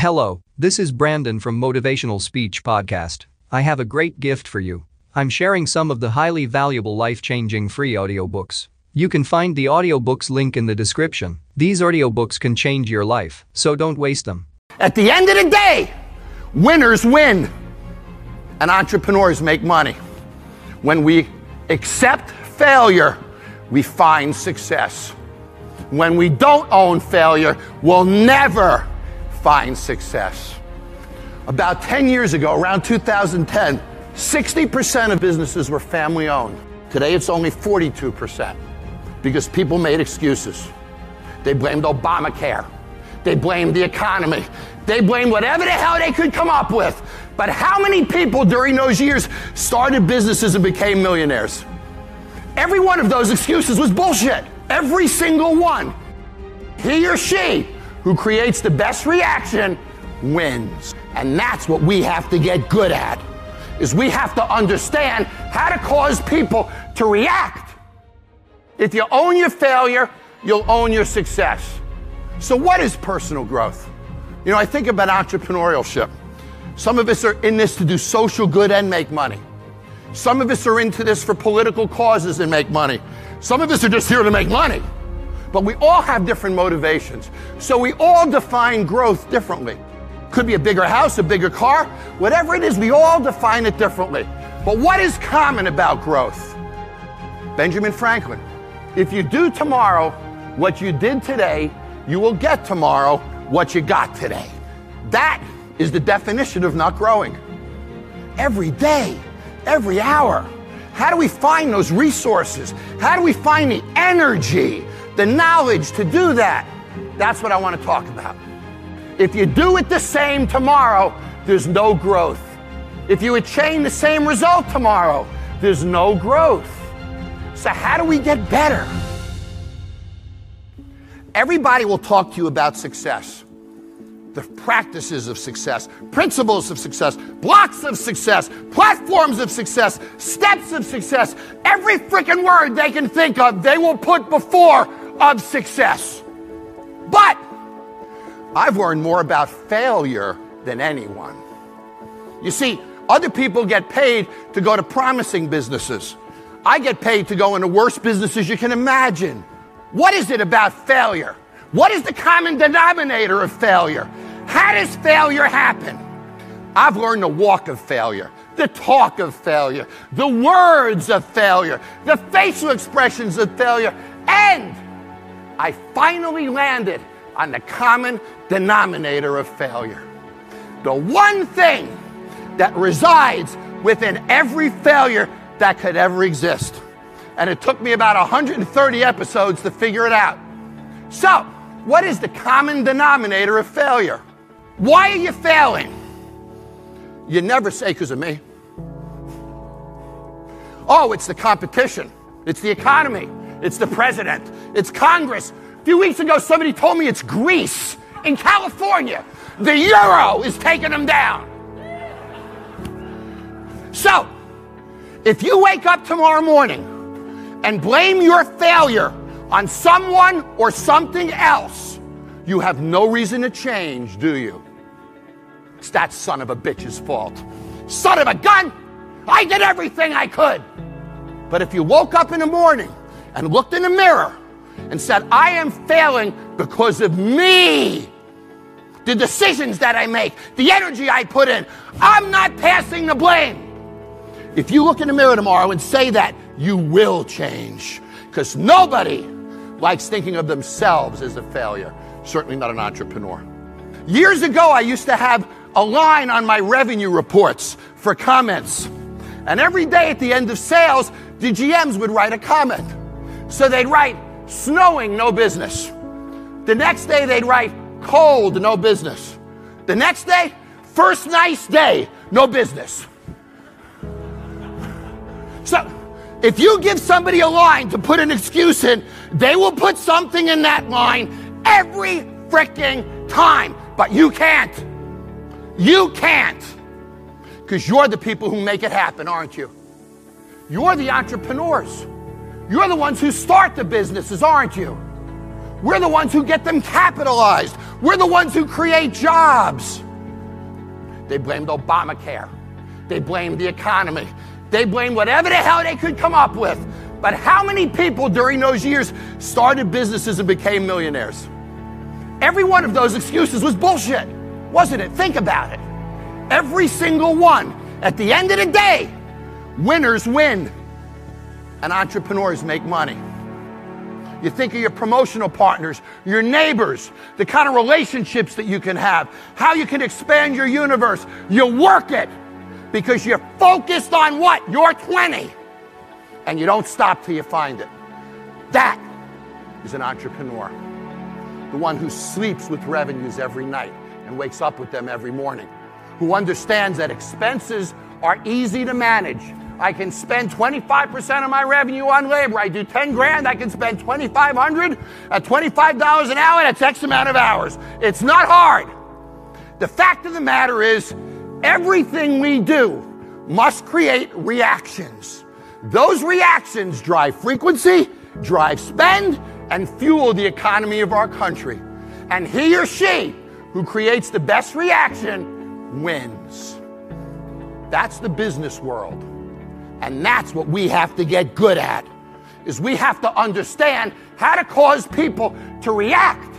Hello, this is Brandon from Motivational Speech Podcast. I have a great gift for you. I'm sharing some of the highly valuable life changing free audiobooks. You can find the audiobooks link in the description. These audiobooks can change your life, so don't waste them. At the end of the day, winners win and entrepreneurs make money. When we accept failure, we find success. When we don't own failure, we'll never find success. About 10 years ago, around 2010, 60% of businesses were family owned. Today it's only 42% because people made excuses. They blamed Obamacare. They blamed the economy. They blamed whatever the hell they could come up with. But how many people during those years started businesses and became millionaires? Every one of those excuses was bullshit. Every single one. He or she who creates the best reaction wins. And that's what we have to get good at. Is we have to understand how to cause people to react. If you own your failure, you'll own your success. So what is personal growth? You know, I think about entrepreneurship. Some of us are in this to do social good and make money. Some of us are into this for political causes and make money. Some of us are just here to make money. But we all have different motivations. So we all define growth differently. Could be a bigger house, a bigger car, whatever it is, we all define it differently. But what is common about growth? Benjamin Franklin. If you do tomorrow what you did today, you will get tomorrow what you got today. That is the definition of not growing. Every day, every hour. How do we find those resources? How do we find the energy, the knowledge to do that? That's what I want to talk about. If you do it the same tomorrow, there's no growth. If you attain the same result tomorrow, there's no growth. So, how do we get better? Everybody will talk to you about success the practices of success, principles of success, blocks of success, platforms of success, steps of success. Every freaking word they can think of, they will put before of success. But I've learned more about failure than anyone. You see, other people get paid to go to promising businesses. I get paid to go into worst businesses you can imagine. What is it about failure? What is the common denominator of failure? How does failure happen? I've learned the walk of failure, the talk of failure, the words of failure, the facial expressions of failure, and I finally landed on the common denominator of failure. The one thing that resides within every failure that could ever exist. And it took me about 130 episodes to figure it out. So, what is the common denominator of failure? Why are you failing? You never say because of me. Oh, it's the competition. It's the economy. It's the president. It's Congress. A few weeks ago, somebody told me it's Greece in California. The euro is taking them down. So, if you wake up tomorrow morning and blame your failure on someone or something else, you have no reason to change, do you? It's that son of a bitch's fault. Son of a gun! I did everything I could. But if you woke up in the morning and looked in the mirror and said, I am failing because of me, the decisions that I make, the energy I put in, I'm not passing the blame. If you look in the mirror tomorrow and say that, you will change. Because nobody likes thinking of themselves as a failure, certainly not an entrepreneur. Years ago, I used to have a line on my revenue reports for comments. And every day at the end of sales, the GMs would write a comment. So they'd write, snowing, no business. The next day, they'd write, cold, no business. The next day, first nice day, no business. So, if you give somebody a line to put an excuse in, they will put something in that line every freaking time. But you can't. You can't. Because you're the people who make it happen, aren't you? You're the entrepreneurs. You're the ones who start the businesses, aren't you? We're the ones who get them capitalized. We're the ones who create jobs. They blamed Obamacare. They blamed the economy. They blamed whatever the hell they could come up with. But how many people during those years started businesses and became millionaires? Every one of those excuses was bullshit, wasn't it? Think about it. Every single one. At the end of the day, winners win and entrepreneurs make money. You think of your promotional partners, your neighbors, the kind of relationships that you can have, how you can expand your universe. You work it because you're focused on what? You're 20. And you don't stop till you find it. That is an entrepreneur. The one who sleeps with revenues every night and wakes up with them every morning. Who understands that expenses are easy to manage I can spend 25% of my revenue on labor. I do 10 grand, I can spend 2500 at $25 an hour, that's X amount of hours. It's not hard. The fact of the matter is, everything we do must create reactions. Those reactions drive frequency, drive spend, and fuel the economy of our country. And he or she who creates the best reaction wins. That's the business world. And that's what we have to get good at. Is we have to understand how to cause people to react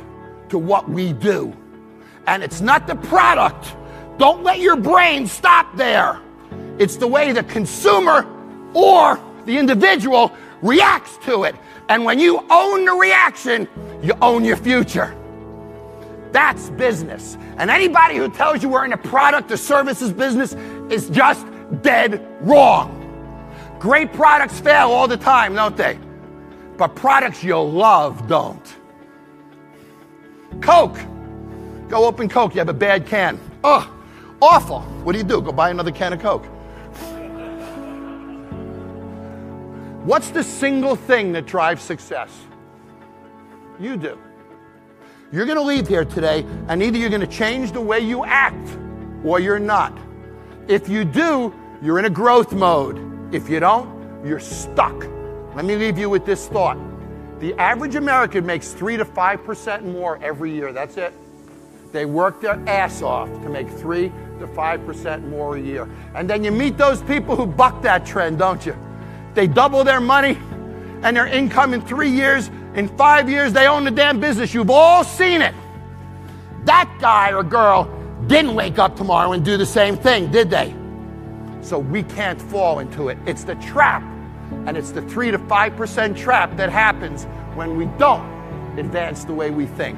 to what we do. And it's not the product. Don't let your brain stop there. It's the way the consumer or the individual reacts to it. And when you own the reaction, you own your future. That's business. And anybody who tells you we're in a product or services business is just dead wrong. Great products fail all the time, don't they? But products you love don't. Coke. Go open Coke, you have a bad can. Oh, awful. What do you do? Go buy another can of Coke. What's the single thing that drives success? You do. You're going to leave here today, and either you're going to change the way you act or you're not. If you do, you're in a growth mode. If you don't, you're stuck. Let me leave you with this thought. The average American makes 3 to 5% more every year. That's it. They work their ass off to make 3 to 5% more a year. And then you meet those people who buck that trend, don't you? They double their money and their income in three years. In five years, they own the damn business. You've all seen it. That guy or girl didn't wake up tomorrow and do the same thing, did they? So we can't fall into it. It's the trap, and it's the 3 to 5% trap that happens when we don't advance the way we think.